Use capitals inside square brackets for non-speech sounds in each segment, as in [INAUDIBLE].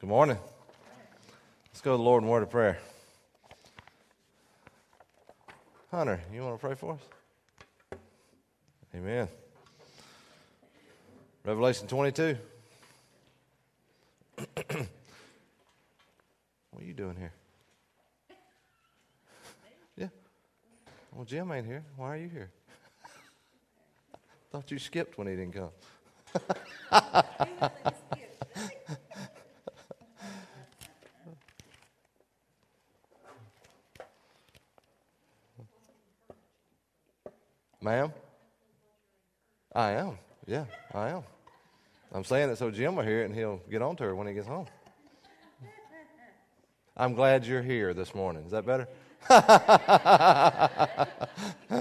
Good morning. Let's go to the Lord in word of prayer. Hunter, you want to pray for us? Amen. Revelation 22. [CLEARS THROAT] what are you doing here? Yeah. Well, Jim ain't here. Why are you here? [LAUGHS] Thought you skipped when he didn't come. [LAUGHS] Ma'am? I am. Yeah, I am. I'm saying it so Jim will hear it and he'll get on to her when he gets home. I'm glad you're here this morning. Is that better? [LAUGHS]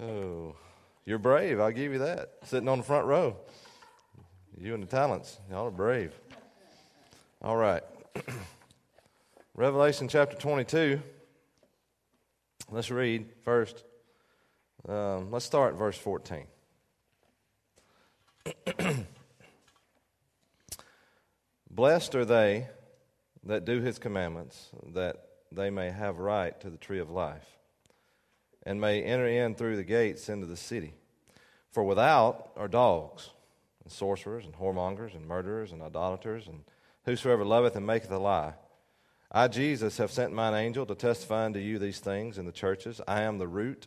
oh, you're brave. I'll give you that. Sitting on the front row. You and the talents. Y'all are brave. All right. [CLEARS THROAT] Revelation chapter 22. Let's read first. Um, let's start verse 14. [CLEARS THROAT] Blessed are they that do his commandments, that they may have right to the tree of life, and may enter in through the gates into the city. For without are dogs, and sorcerers, and whoremongers, and murderers, and idolaters, and whosoever loveth and maketh a lie. I, Jesus, have sent mine angel to testify unto you these things in the churches. I am the root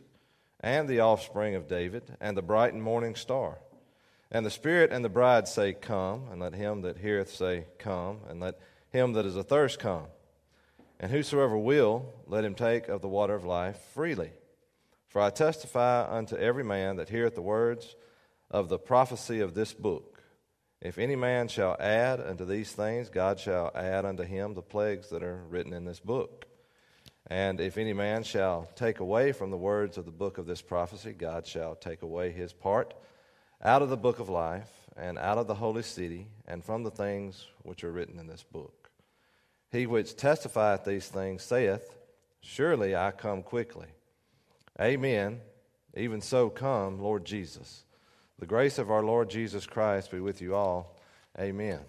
and the offspring of David, and the bright and morning star. And the Spirit and the bride say, Come, and let him that heareth say, Come, and let him that is athirst come. And whosoever will, let him take of the water of life freely. For I testify unto every man that heareth the words of the prophecy of this book. If any man shall add unto these things, God shall add unto him the plagues that are written in this book. And if any man shall take away from the words of the book of this prophecy, God shall take away his part out of the book of life, and out of the holy city, and from the things which are written in this book. He which testifieth these things saith, Surely I come quickly. Amen. Even so come, Lord Jesus. The grace of our Lord Jesus Christ be with you all. Amen.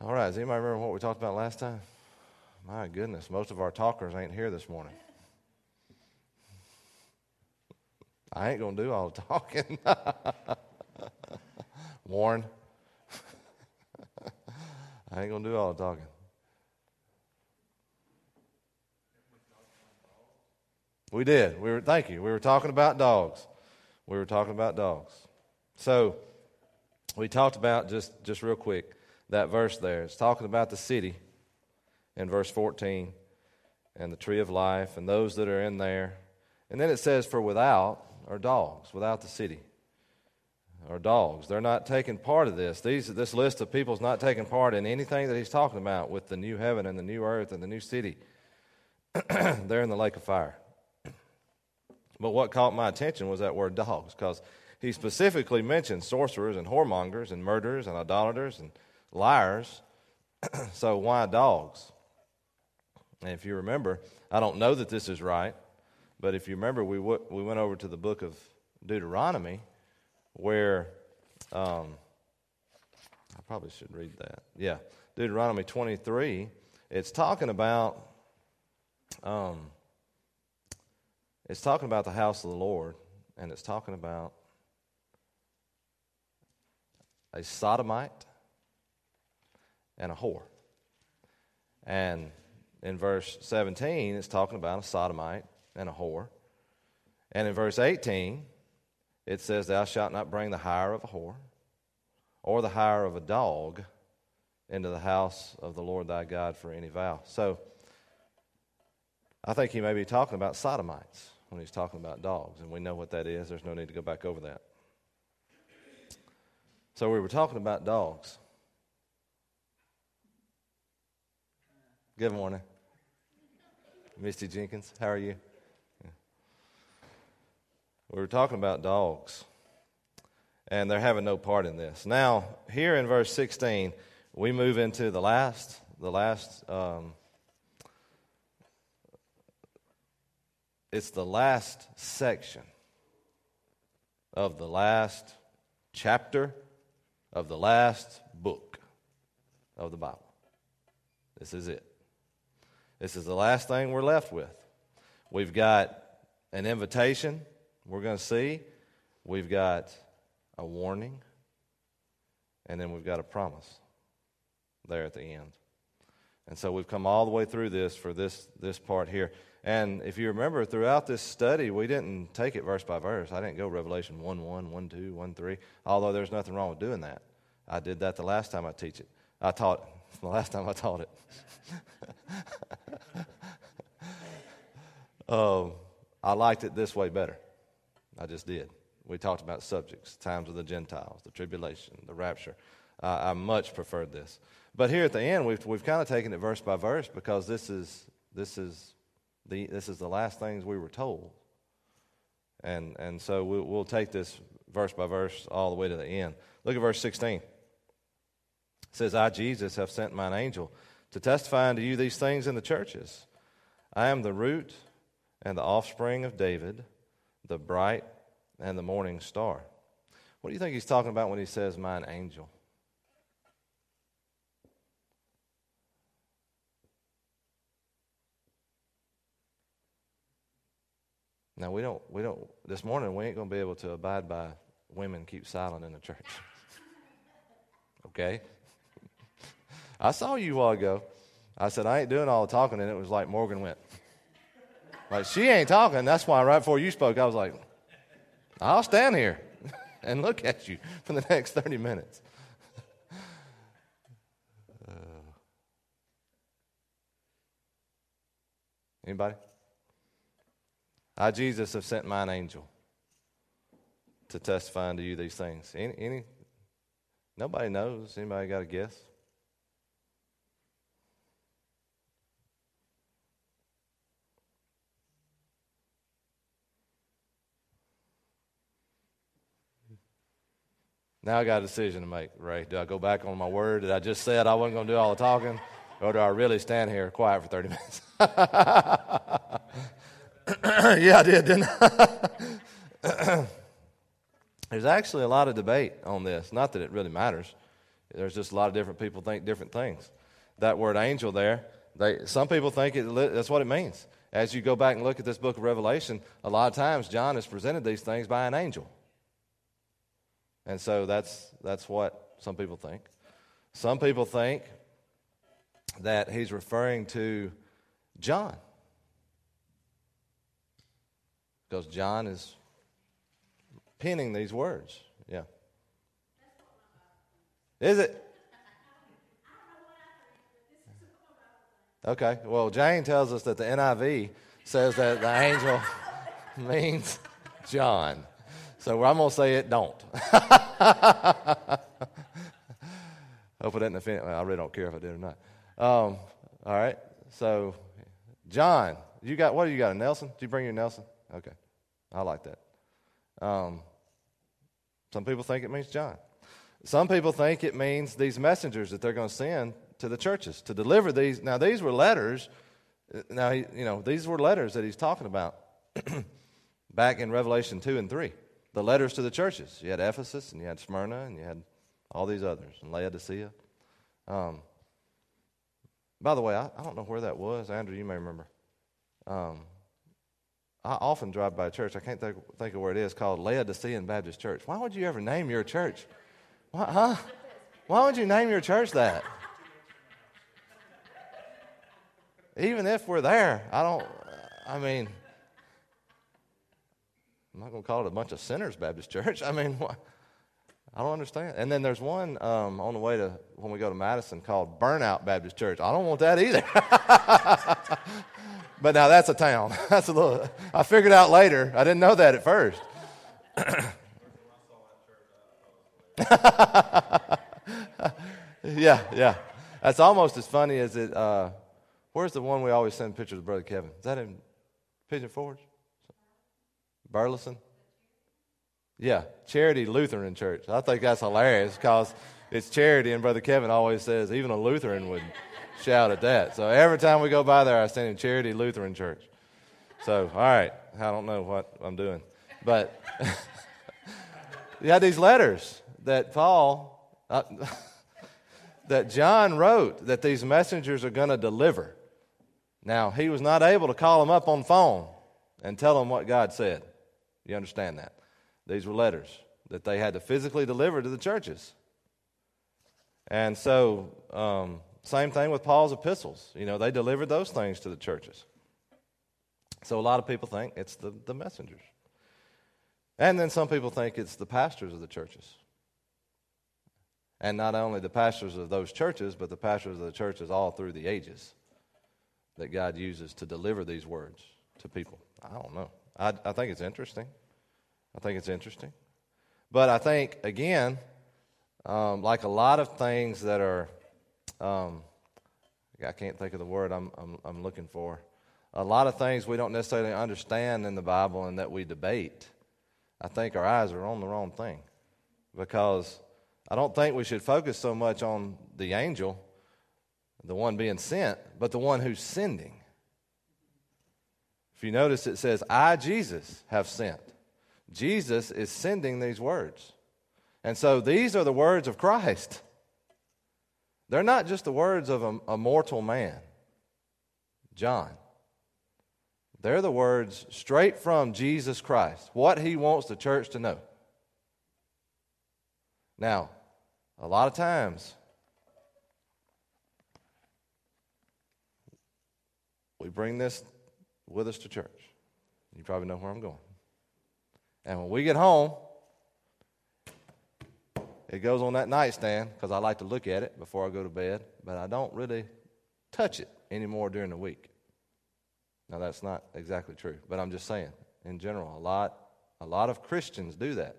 All right, does anybody remember what we talked about last time? My goodness, most of our talkers ain't here this morning. I ain't going to do all the talking. [LAUGHS] Warren. I ain't going to do all the talking. We did. We were thank you. We were talking about dogs. We were talking about dogs. So we talked about just just real quick that verse there. It's talking about the city in verse 14 and the tree of life and those that are in there. And then it says for without are dogs without the city are dogs. They're not taking part of this. These, this list of people is not taking part in anything that he's talking about with the new heaven and the new earth and the new city. [CLEARS THROAT] They're in the lake of fire. But what caught my attention was that word dogs, because he specifically mentioned sorcerers and whoremongers and murderers and idolaters and liars. [CLEARS THROAT] so why dogs? And if you remember, I don't know that this is right, but if you remember, we, w- we went over to the book of Deuteronomy where um, I probably should read that. Yeah, Deuteronomy 23. It's talking about um, it's talking about the house of the Lord, and it's talking about a sodomite and a whore. And in verse 17, it's talking about a sodomite and a whore. And in verse 18, it says, Thou shalt not bring the hire of a whore or the hire of a dog into the house of the Lord thy God for any vow. So I think he may be talking about sodomites when he's talking about dogs, and we know what that is. There's no need to go back over that. So we were talking about dogs. Good morning. Misty Jenkins, how are you? We were talking about dogs, and they're having no part in this. Now, here in verse 16, we move into the last, the last, um, it's the last section of the last chapter of the last book of the Bible. This is it. This is the last thing we're left with. We've got an invitation we're going to see, we've got a warning, and then we've got a promise there at the end. And so we've come all the way through this for this, this part here. And if you remember, throughout this study, we didn't take it verse by verse. I didn't go Revelation 1 1, 1 2, 1 3, although there's nothing wrong with doing that. I did that the last time I teach it. I taught [LAUGHS] the last time I taught it. [LAUGHS] um, I liked it this way better. I just did. We talked about subjects, times of the Gentiles, the tribulation, the rapture. Uh, I much preferred this. But here at the end, we've, we've kind of taken it verse by verse because this is, this is, the, this is the last things we were told. And, and so we'll, we'll take this verse by verse all the way to the end. Look at verse 16. It says, I, Jesus, have sent mine angel to testify unto you these things in the churches. I am the root and the offspring of David, the bright and the morning star. What do you think he's talking about when he says, mine angel? Now we don't we don't this morning we ain't gonna be able to abide by women keep silent in the church. [LAUGHS] okay? I saw you a while ago. I said, I ain't doing all the talking, and it was like Morgan went. Like, she ain't talking. That's why right before you spoke, I was like, I'll stand here [LAUGHS] and look at you for the next 30 minutes. [LAUGHS] Uh, anybody? I, Jesus, have sent mine angel to testify unto you these things. Any, any nobody knows. Anybody got a guess? Now I got a decision to make, Ray. Do I go back on my word that I just said I wasn't going to do all the talking? Or do I really stand here quiet for 30 minutes? [LAUGHS] [COUGHS] yeah, I did, didn't I? [COUGHS] There's actually a lot of debate on this. Not that it really matters. There's just a lot of different people think different things. That word angel there, they, some people think it, that's what it means. As you go back and look at this book of Revelation, a lot of times John has presented these things by an angel. And so that's, that's what some people think. Some people think that he's referring to John. Because John is penning these words. Yeah. Is it? Okay. Well, Jane tells us that the NIV says that the angel [LAUGHS] means John. So I'm going to say it don't. [LAUGHS] Hope it doesn't offend. Well, I really don't care if I did or not. Um, all right. So, John, you got what? Do you got a Nelson? Did you bring your Nelson? Okay, I like that. Um, some people think it means John. Some people think it means these messengers that they're going to send to the churches to deliver these. Now, these were letters. Now, you know, these were letters that he's talking about [CLEARS THROAT] back in Revelation 2 and 3 the letters to the churches. You had Ephesus, and you had Smyrna, and you had all these others, and Laodicea. Um, by the way, I, I, don't know where that was. Andrew, you may remember. Um, I often drive by a church. I can't think, think of where it is called Laodicean Baptist Church. Why would you ever name your church? Why, huh? Why would you name your church that? Even if we're there, I don't, I mean, I'm not going to call it a bunch of sinners Baptist church. [LAUGHS] I mean, what? I don't understand. And then there's one um, on the way to when we go to Madison called Burnout Baptist Church. I don't want that either. [LAUGHS] but now that's a town. [LAUGHS] That's a little. I figured out later. I didn't know that at first. [CLEARS THROAT] yeah, yeah. That's almost as funny as it. Uh, where's the one we always send pictures of Brother Kevin? Is that in Pigeon Forge? Burleson? Yeah, Charity Lutheran Church. I think that's hilarious because it's charity, and Brother Kevin always says even a Lutheran would shout at that. So every time we go by there, I send him Charity Lutheran Church. So, all right, I don't know what I'm doing. But [LAUGHS] you had these letters that Paul Uh, [LAUGHS] that John wrote that these messengers are going to deliver. Now, he was not able to call them up on phone and tell them what God said. You understand that? These were letters that they had to physically deliver to the churches. And so, um, same thing with Paul's epistles. You know, they delivered those things to the churches. So, a lot of people think it's the, the messengers. And then some people think it's the pastors of the churches. And not only the pastors of those churches, but the pastors of the churches all through the ages that God uses to deliver these words to people. I don't know. I, I think it's interesting. I think it's interesting. But I think, again, um, like a lot of things that are, um, I can't think of the word I'm, I'm, I'm looking for. A lot of things we don't necessarily understand in the Bible and that we debate. I think our eyes are on the wrong thing because I don't think we should focus so much on the angel, the one being sent, but the one who's sending. If you notice, it says, I, Jesus, have sent. Jesus is sending these words. And so these are the words of Christ. They're not just the words of a, a mortal man, John. They're the words straight from Jesus Christ, what he wants the church to know. Now, a lot of times, we bring this with us to church. You probably know where I'm going. And when we get home, it goes on that nightstand because I like to look at it before I go to bed, but I don't really touch it anymore during the week. Now that's not exactly true, but I'm just saying in general, a lot a lot of Christians do that.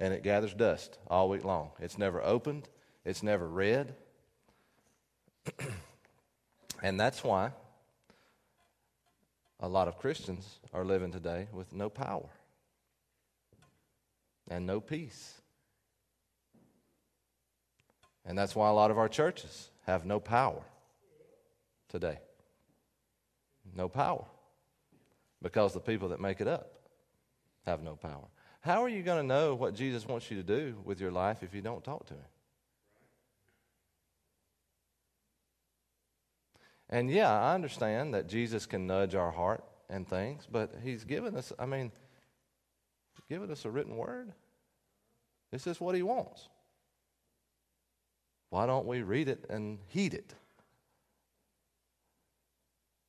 And it gathers dust all week long. It's never opened, it's never read. [CLEARS THROAT] and that's why a lot of Christians are living today with no power and no peace. And that's why a lot of our churches have no power today. No power. Because the people that make it up have no power. How are you going to know what Jesus wants you to do with your life if you don't talk to Him? And yeah, I understand that Jesus can nudge our heart and things, but He's given us, I mean, given us a written word. This is what He wants. Why don't we read it and heed it?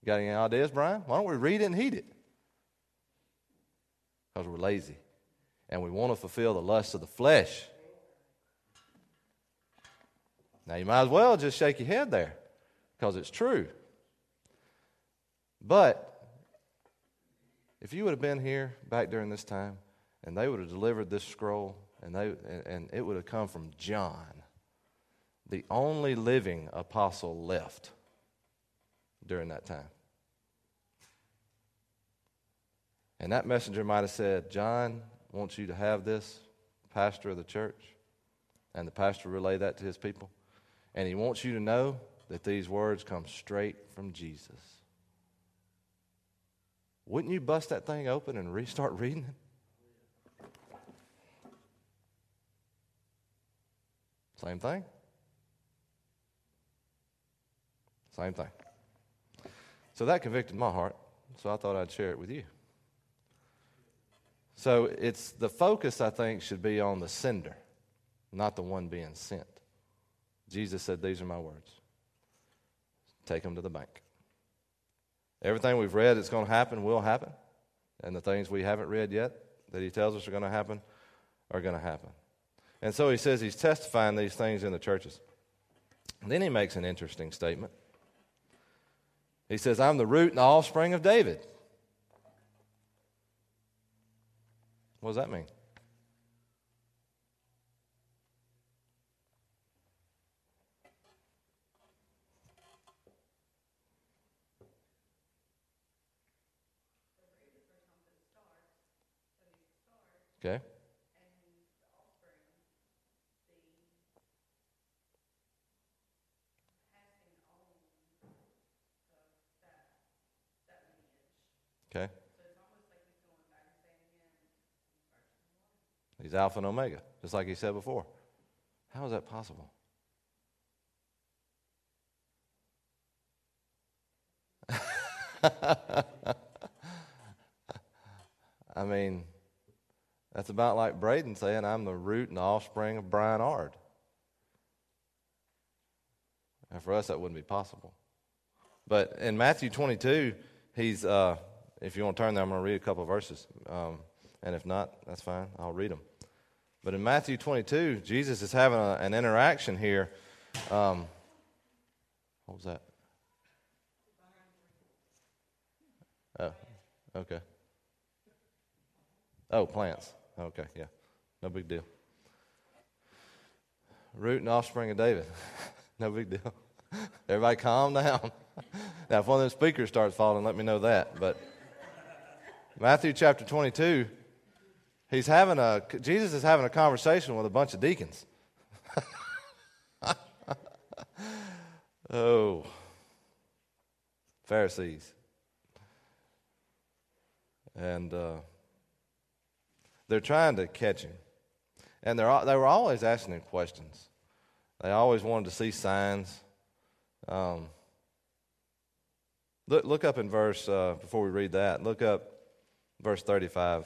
got any ideas, Brian? Why don't we read it and heed it? Because we're lazy and we want to fulfill the lusts of the flesh. Now, you might as well just shake your head there because it's true. But if you would have been here back during this time and they would have delivered this scroll and, they, and it would have come from John, the only living apostle left during that time. And that messenger might have said, John wants you to have this, pastor of the church. And the pastor relayed that to his people. And he wants you to know that these words come straight from Jesus. Wouldn't you bust that thing open and restart reading it? Same thing. Same thing. So that convicted my heart, so I thought I'd share it with you. So it's the focus, I think, should be on the sender, not the one being sent. Jesus said, These are my words. Take them to the bank. Everything we've read that's going to happen will happen. And the things we haven't read yet that he tells us are going to happen are going to happen. And so he says he's testifying these things in the churches. And then he makes an interesting statement. He says, I'm the root and the offspring of David. What does that mean? Okay. Okay. He's Alpha and Omega. just like he said before. How is that possible? [LAUGHS] I mean, that's about like Braden saying, I'm the root and the offspring of Brian Ard. And for us, that wouldn't be possible. But in Matthew 22, he's, uh, if you want to turn there, I'm going to read a couple verses. Um, and if not, that's fine. I'll read them. But in Matthew 22, Jesus is having a, an interaction here. Um, what was that? Oh, okay. Oh, plants. Okay, yeah. No big deal. Root and offspring of David. [LAUGHS] no big deal. [LAUGHS] Everybody calm down. [LAUGHS] now, if one of those speakers starts falling, let me know that. But Matthew chapter 22, he's having a, Jesus is having a conversation with a bunch of deacons. oh, Pharisees. And uh, they're trying to catch him. And they're, they were always asking him questions. They always wanted to see signs. Um, look, look up in verse, uh, before we read that, look up verse 35.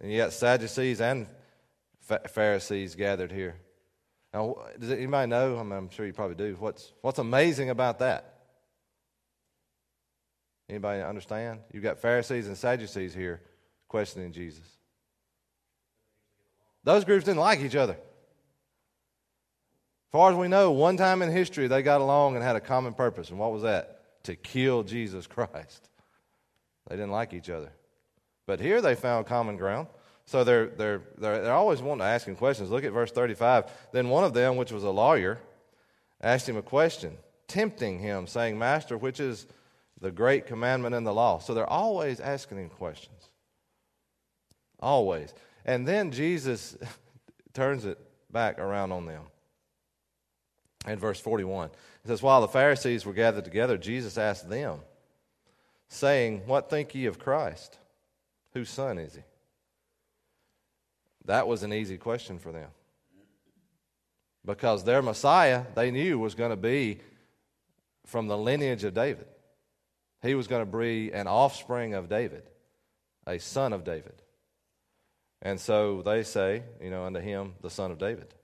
And you got Sadducees and Pharisees gathered here. Now, does anybody know? I I'm sure you probably do. What's, what's amazing about that? Anybody understand? You've got Pharisees and Sadducees here questioning Jesus. Those groups didn't like each other. As far as we know, one time in history they got along and had a common purpose. And what was that? To kill Jesus Christ. They didn't like each other. But here they found common ground. So they're, they're, they're, they're always wanting to ask him questions. Look at verse 35. Then one of them, which was a lawyer, asked him a question, tempting him, saying, Master, which is the great commandment in the law? So they're always asking him questions. Always. And then Jesus [LAUGHS] turns it back around on them. In verse 41, it says, While the Pharisees were gathered together, Jesus asked them, saying, What think ye of Christ? Whose son is he? That was an easy question for them. Because their Messiah, they knew, was going to be from the lineage of David. He was going to be an offspring of David, a son of David. And so they say, you know, unto him, the son of David.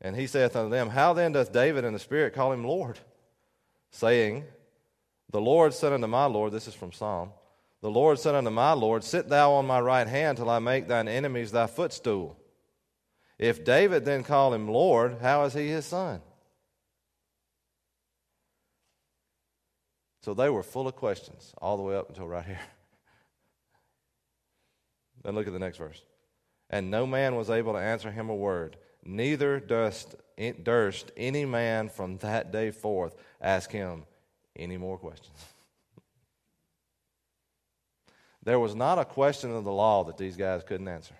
And he saith unto them, How then doth David in the Spirit call him Lord? Saying, The Lord said unto my Lord, this is from Psalm, The Lord said unto my Lord, Sit thou on my right hand till I make thine enemies thy footstool. If David then call him Lord, how is he his son? So they were full of questions all the way up until right here. [LAUGHS] Then look at the next verse. And no man was able to answer him a word, neither durst, durst any man from that day forth ask him any more questions. [LAUGHS] there was not a question of the law that these guys couldn't answer,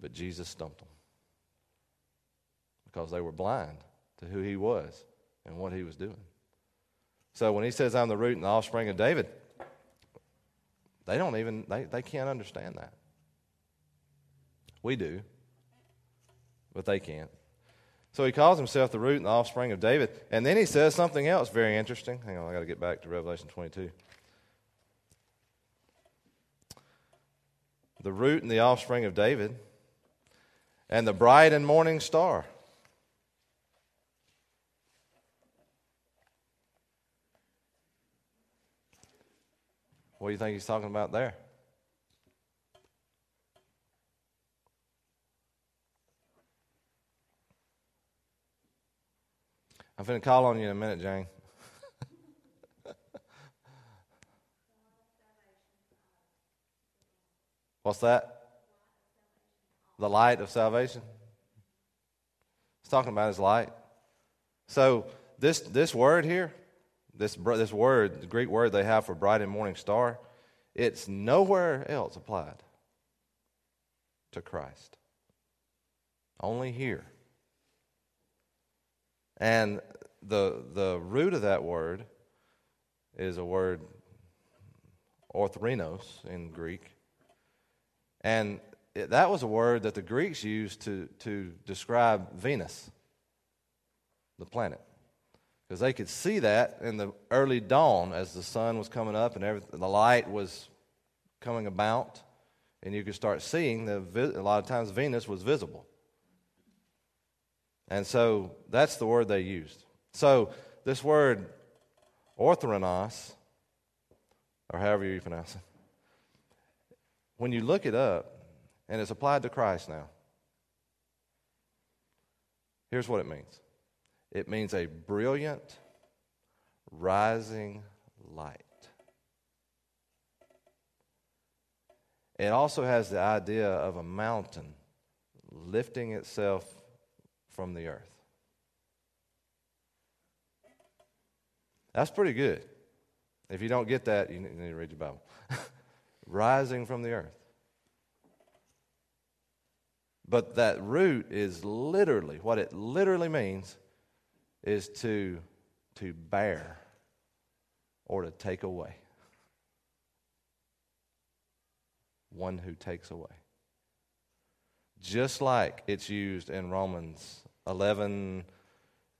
but Jesus stumped them because they were blind to who he was and what he was doing. So when he says, I'm the root and the offspring of David, they don't even, they, they can't understand that. We do, but they can't. So he calls himself the root and the offspring of David. And then he says something else very interesting. Hang on, I got to get back to Revelation 22. The root and the offspring of David, and the bright and morning star. What do you think he's talking about there? I'm going to call on you in a minute, Jane. [LAUGHS] What's that? The light of salvation. He's talking about his light. So this this word here, this, this word, the Greek word they have for bright and morning star, it's nowhere else applied to Christ. Only here. And the, the root of that word is a word orthrenos in Greek. And it, that was a word that the Greeks used to, to describe Venus, the planet. Because they could see that in the early dawn as the sun was coming up and everything, the light was coming about, and you could start seeing that a lot of times Venus was visible. And so that's the word they used. So this word orthronos, or however you pronounce it, when you look it up, and it's applied to Christ now, here's what it means it means a brilliant, rising light. It also has the idea of a mountain lifting itself from the earth. That's pretty good. If you don't get that, you need to read your Bible. [LAUGHS] Rising from the earth. But that root is literally, what it literally means is to, to bear or to take away. One who takes away. Just like it's used in Romans 11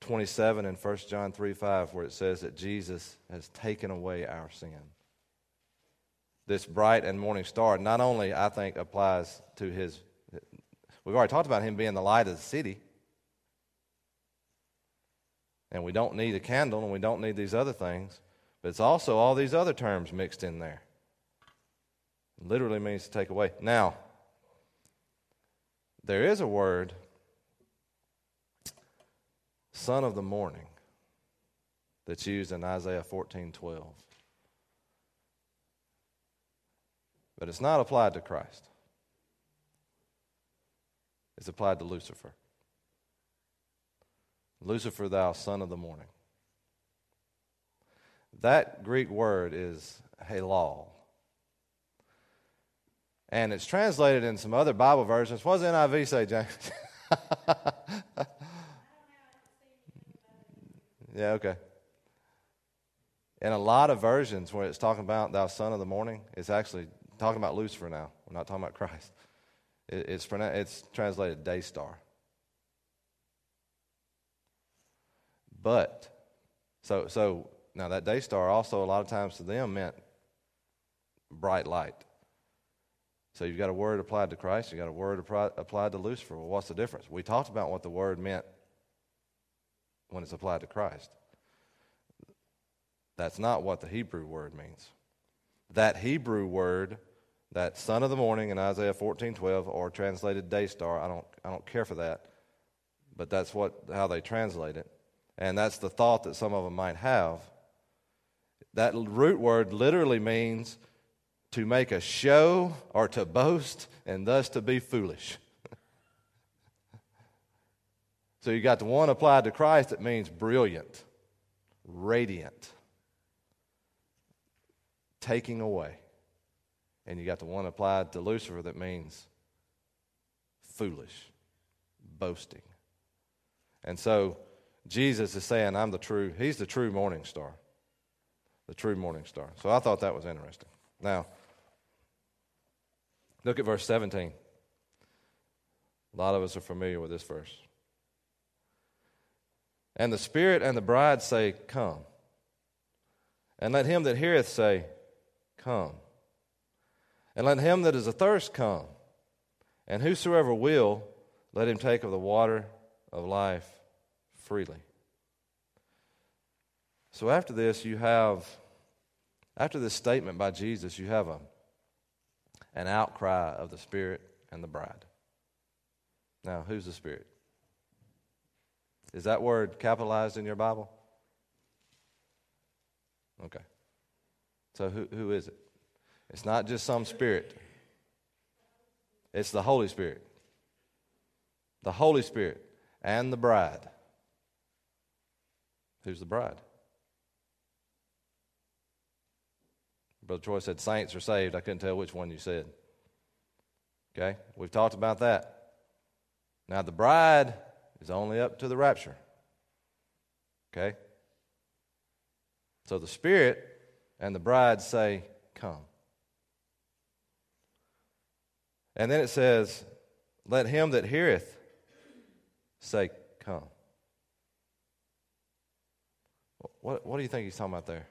27 and 1 John 3 5, where it says that Jesus has taken away our sin. This bright and morning star not only, I think, applies to his, we've already talked about him being the light of the city. And we don't need a candle and we don't need these other things, but it's also all these other terms mixed in there. It literally means to take away. Now, there is a word son of the morning that's used in Isaiah 14 12. But it's not applied to Christ, it's applied to Lucifer. Lucifer, thou son of the morning. That Greek word is halal. And it's translated in some other Bible versions. What does NIV say, James? [LAUGHS] Yeah, okay. In a lot of versions where it's talking about thou son of the morning, it's actually talking about Lucifer now. We're not talking about Christ. It, it's, it's translated day star. But, so, so now that day star also a lot of times to them meant bright light. So you've got a word applied to Christ, you've got a word applied to Lucifer. Well, what's the difference? We talked about what the word meant when it's applied to Christ. That's not what the Hebrew word means. That Hebrew word, that son of the morning in Isaiah 14 12, or translated day star, I don't, I don't care for that, but that's what, how they translate it. And that's the thought that some of them might have. That root word literally means to make a show or to boast and thus to be foolish. [LAUGHS] So you got the one applied to Christ that means brilliant, radiant, taking away. And you got the one applied to Lucifer that means foolish, boasting. And so Jesus is saying, I'm the true, he's the true morning star. The true morning star. So I thought that was interesting. Now, look at verse 17. A lot of us are familiar with this verse. And the Spirit and the bride say, Come. And let him that heareth say, Come. And let him that is athirst come. And whosoever will, let him take of the water of life freely. So after this, you have, after this statement by Jesus, you have a, an outcry of the Spirit and the bride. Now, who's the Spirit? Is that word capitalized in your Bible? Okay. So who, who is it? It's not just some spirit. It's the Holy Spirit. The Holy Spirit and the bride. Who's the bride? Brother Troy said saints are saved. I couldn't tell which one you said. Okay? We've talked about that. Now, the bride is only up to the rapture. Okay? So the Spirit and the bride say, Come. And then it says, Let him that heareth say, Come. What, what do you think he's talking about there?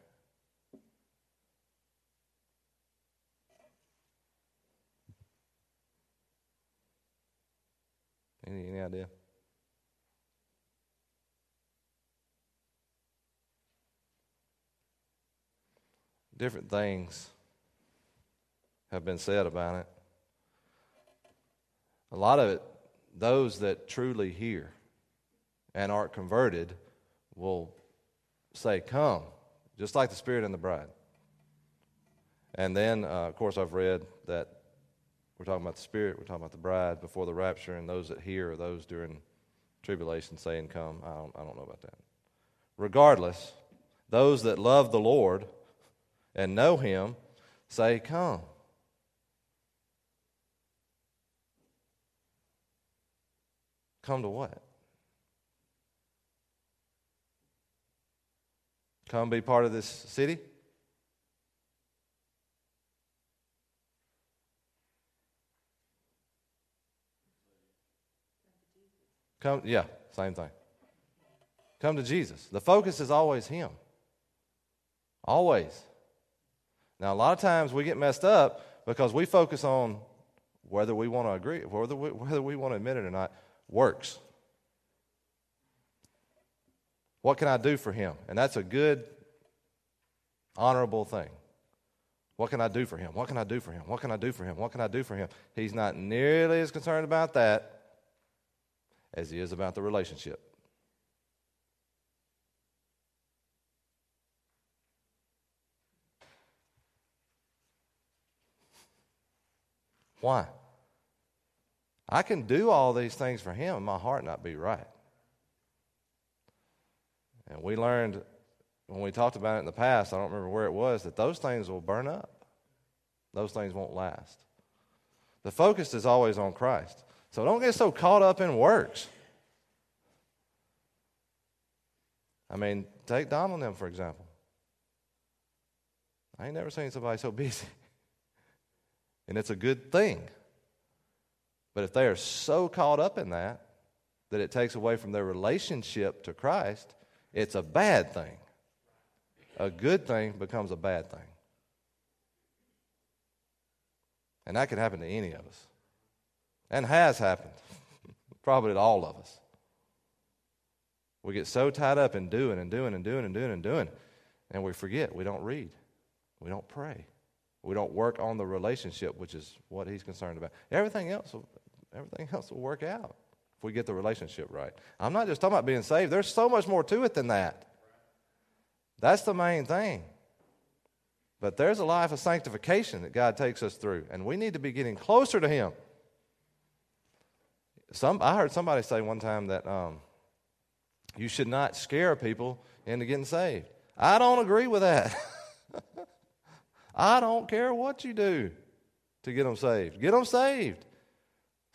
Any, any idea? Different things have been said about it. A lot of it, those that truly hear and aren't converted will say, Come, just like the Spirit and the bride. And then, uh, of course, I've read that we're talking about the Spirit, we're talking about the bride before the rapture, and those that hear are those during tribulation saying, Come. I don't, I don't know about that. Regardless, those that love the Lord and know Him say, Come. Come to what? Come be part of this city? Come, yeah, same thing. Come to Jesus. The focus is always Him. Always. Now, a lot of times we get messed up because we focus on whether we want to agree, whether we, [LAUGHS] whether we want to admit it or not, works. What can I do for him? And that's a good, honorable thing. What can I do for him? What can I do for him? What can I do for him? What can I do for him? He's not nearly as concerned about that as he is about the relationship. Why? I can do all these things for him and my heart not be right. And we learned when we talked about it in the past, I don't remember where it was, that those things will burn up. Those things won't last. The focus is always on Christ. So don't get so caught up in works. I mean, take Donald and them, for example. I ain't never seen somebody so busy. [LAUGHS] and it's a good thing. But if they are so caught up in that that it takes away from their relationship to Christ, it's a bad thing. A good thing becomes a bad thing. And that can happen to any of us. And has happened, [LAUGHS] probably to all of us. We get so tied up in doing and doing and doing and doing and doing, and we forget. We don't read. We don't pray. We don't work on the relationship, which is what he's concerned about. Everything else, everything else will work out if we get the relationship right. I'm not just talking about being saved, there's so much more to it than that. That's the main thing. But there's a life of sanctification that God takes us through, and we need to be getting closer to Him. Some, I heard somebody say one time that um, you should not scare people into getting saved. I don't agree with that. [LAUGHS] I don't care what you do to get them saved. Get them saved.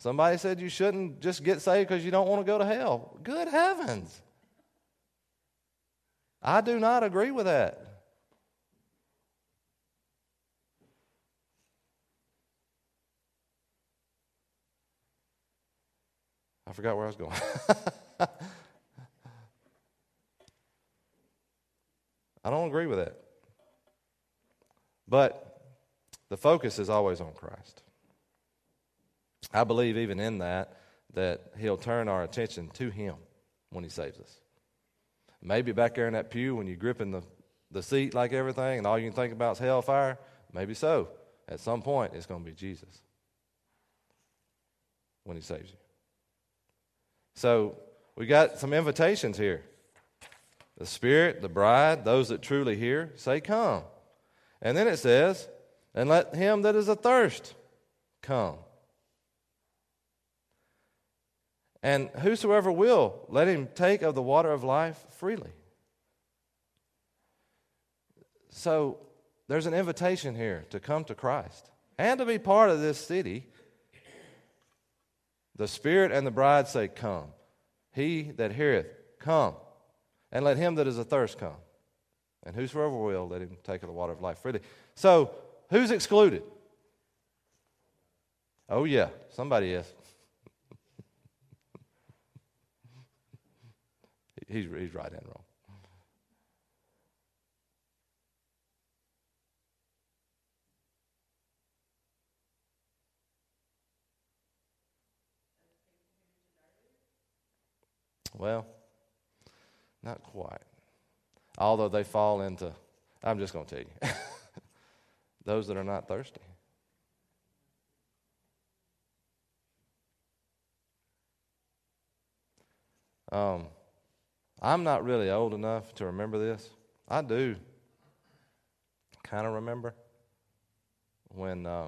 Somebody said you shouldn't just get saved because you don't want to go to hell. Good heavens. I do not agree with that. I forgot where I was going. [LAUGHS] I don't agree with that. But the focus is always on Christ. I believe even in that, that He'll turn our attention to Him when He saves us. Maybe back there in that pew when you're gripping the, the seat like everything and all you can think about is hellfire, maybe so. At some point, it's going to be Jesus when He saves you. So we got some invitations here. The Spirit, the bride, those that truly hear, say, Come. And then it says, And let him that is athirst come. And whosoever will, let him take of the water of life freely. So there's an invitation here to come to Christ and to be part of this city. The Spirit and the bride say, Come. He that heareth, come. And let him that is athirst come. And whosoever will, let him take of the water of life freely. So, who's excluded? Oh, yeah, somebody is. He's, he's right and wrong. Well, not quite. Although they fall into, I'm just going to tell you, [LAUGHS] those that are not thirsty. Um, I'm not really old enough to remember this. I do kind of remember when uh,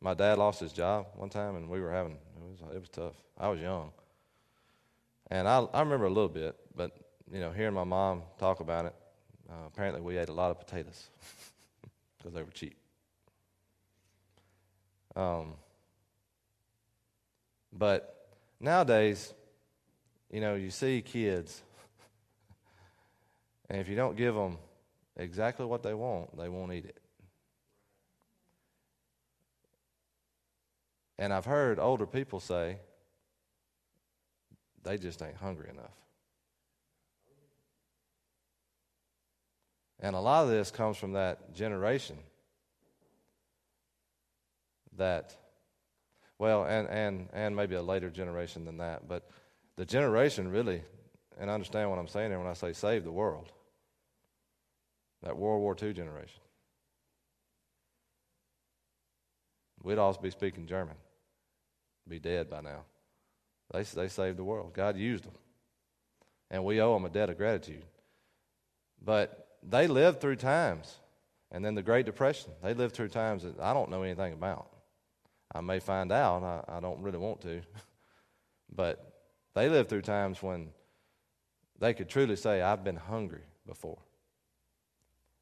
my dad lost his job one time and we were having, it was, it was tough. I was young. And I, I remember a little bit, but, you know, hearing my mom talk about it, uh, apparently we ate a lot of potatoes [LAUGHS] because they were cheap. Um, but nowadays, you know, you see kids, and if you don't give them exactly what they want, they won't eat it. And I've heard older people say they just ain't hungry enough. And a lot of this comes from that generation that, well, and, and, and maybe a later generation than that, but the generation really, and understand what I'm saying here when I say save the world, that World War II generation. We'd all be speaking German, be dead by now. They, they saved the world. God used them. And we owe them a debt of gratitude. But they lived through times. And then the Great Depression, they lived through times that I don't know anything about. I may find out. I, I don't really want to. [LAUGHS] but they lived through times when they could truly say, I've been hungry before.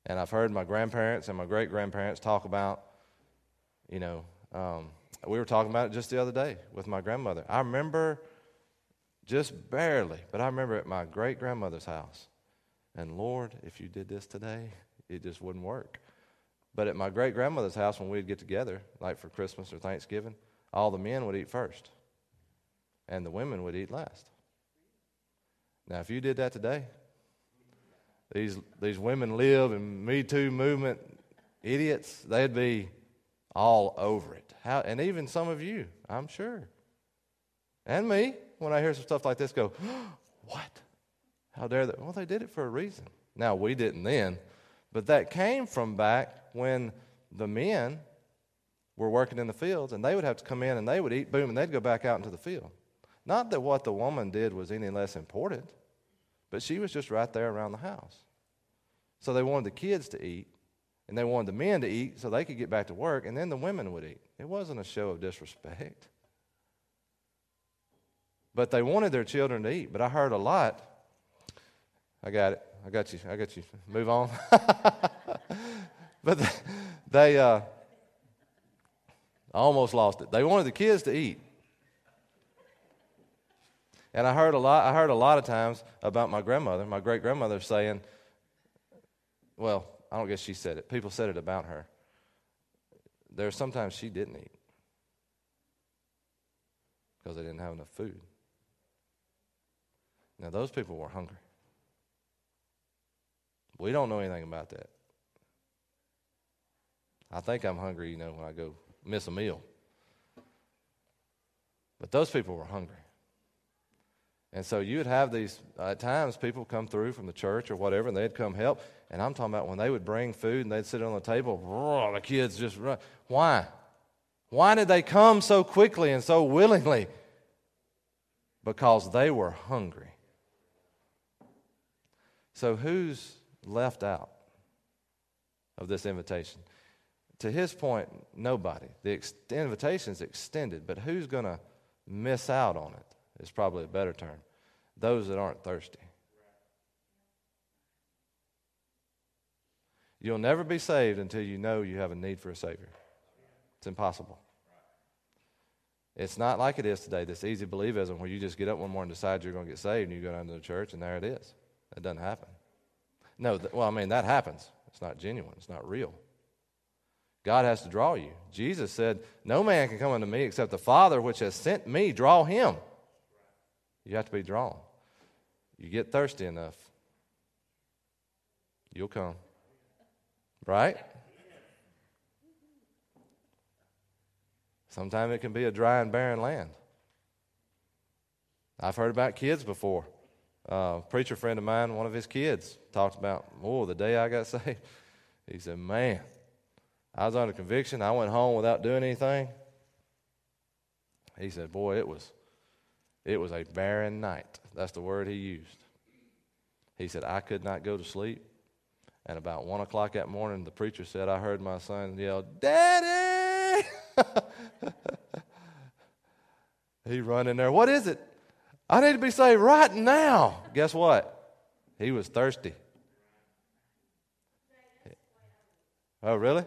And I've heard my grandparents and my great grandparents talk about, you know, um, we were talking about it just the other day with my grandmother. I remember just barely, but I remember at my great grandmother's house. And Lord, if you did this today, it just wouldn't work. But at my great grandmother's house, when we'd get together, like for Christmas or Thanksgiving, all the men would eat first and the women would eat last. Now, if you did that today, these, these women live in Me Too movement idiots, they'd be all over it. How, and even some of you, I'm sure. And me, when I hear some stuff like this, go, [GASPS] what? How dare they? Well, they did it for a reason. Now, we didn't then, but that came from back when the men were working in the fields and they would have to come in and they would eat, boom, and they'd go back out into the field. Not that what the woman did was any less important, but she was just right there around the house. So they wanted the kids to eat, and they wanted the men to eat so they could get back to work, and then the women would eat. It wasn't a show of disrespect. But they wanted their children to eat. But I heard a lot. I got it. I got you. I got you. Move on. [LAUGHS] but they, uh, almost lost it. They wanted the kids to eat. And I heard a lot, I heard a lot of times about my grandmother, my great grandmother saying, well, I don't guess she said it. People said it about her. There There's sometimes she didn't eat because they didn't have enough food. Now, those people were hungry. We don't know anything about that. I think I'm hungry, you know, when I go miss a meal. But those people were hungry. And so you would have these, uh, at times, people come through from the church or whatever, and they'd come help. And I'm talking about when they would bring food and they'd sit on the table, the kids just run. Why? Why did they come so quickly and so willingly? Because they were hungry. So who's left out of this invitation? To his point, nobody. The, ex- is extended, but who's going to miss out on it? Is probably a better term. Those that aren't thirsty. You'll never be saved until you know you have a need for a Savior. It's impossible. It's not like it is today, this easy believism where you just get up one morning and decide you're going to get saved and you go down to the church and there it is. That doesn't happen. No, th- well, I mean, that happens. It's not genuine, it's not real. God has to draw you. Jesus said, No man can come unto me except the Father which has sent me draw him. You have to be drawn. You get thirsty enough, you'll come. Right? Sometimes it can be a dry and barren land. I've heard about kids before. Uh, a preacher friend of mine, one of his kids, talked about, oh, the day I got [LAUGHS] saved. He said, man, I was under conviction. I went home without doing anything. He said, boy, it was, it was a barren night. That's the word he used. He said, I could not go to sleep. And about one o'clock that morning, the preacher said, I heard my son yell, Daddy! [LAUGHS] he run in there, what is it? I need to be saved right now. Guess what? He was thirsty. Oh, really?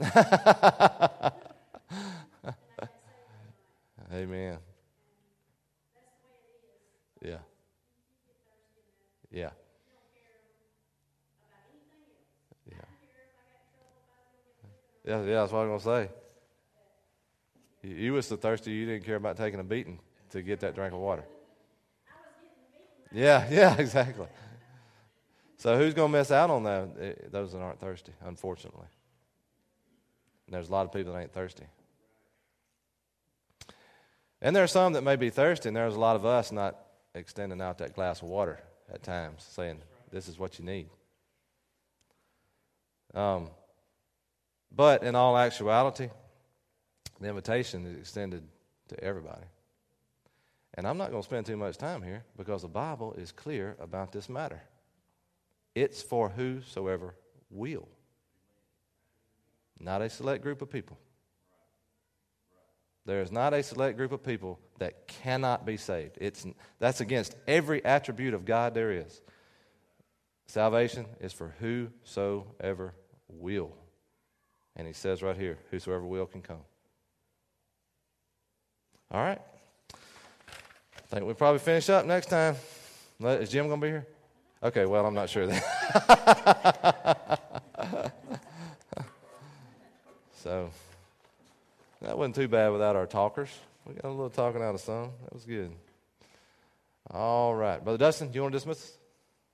[LAUGHS] Amen. Yeah. Yeah. Yeah. Yeah, yeah, that's what I was going to say. You, you was so thirsty you didn't care about taking a beating to get that drink of water. Yeah, yeah, [LAUGHS] exactly. So who's going to miss out on that? Eh, those that aren't thirsty, unfortunately. And there's a lot of people that ain't thirsty. And there are some that may be thirsty, and there's a lot of us not extending out that glass of water at times, saying, This is what you need. Um, but in all actuality, the invitation is extended to everybody. And I'm not going to spend too much time here because the Bible is clear about this matter. It's for whosoever will not a select group of people. There is not a select group of people that cannot be saved. It's, that's against every attribute of God there is. Salvation is for whosoever will. And he says right here, whosoever will can come. All right. I think we'll probably finish up next time. Is Jim going to be here? Okay, well, I'm not sure that. [LAUGHS] that wasn't too bad without our talkers. We got a little talking out of some. That was good. All right. Brother Dustin, you want to dismiss?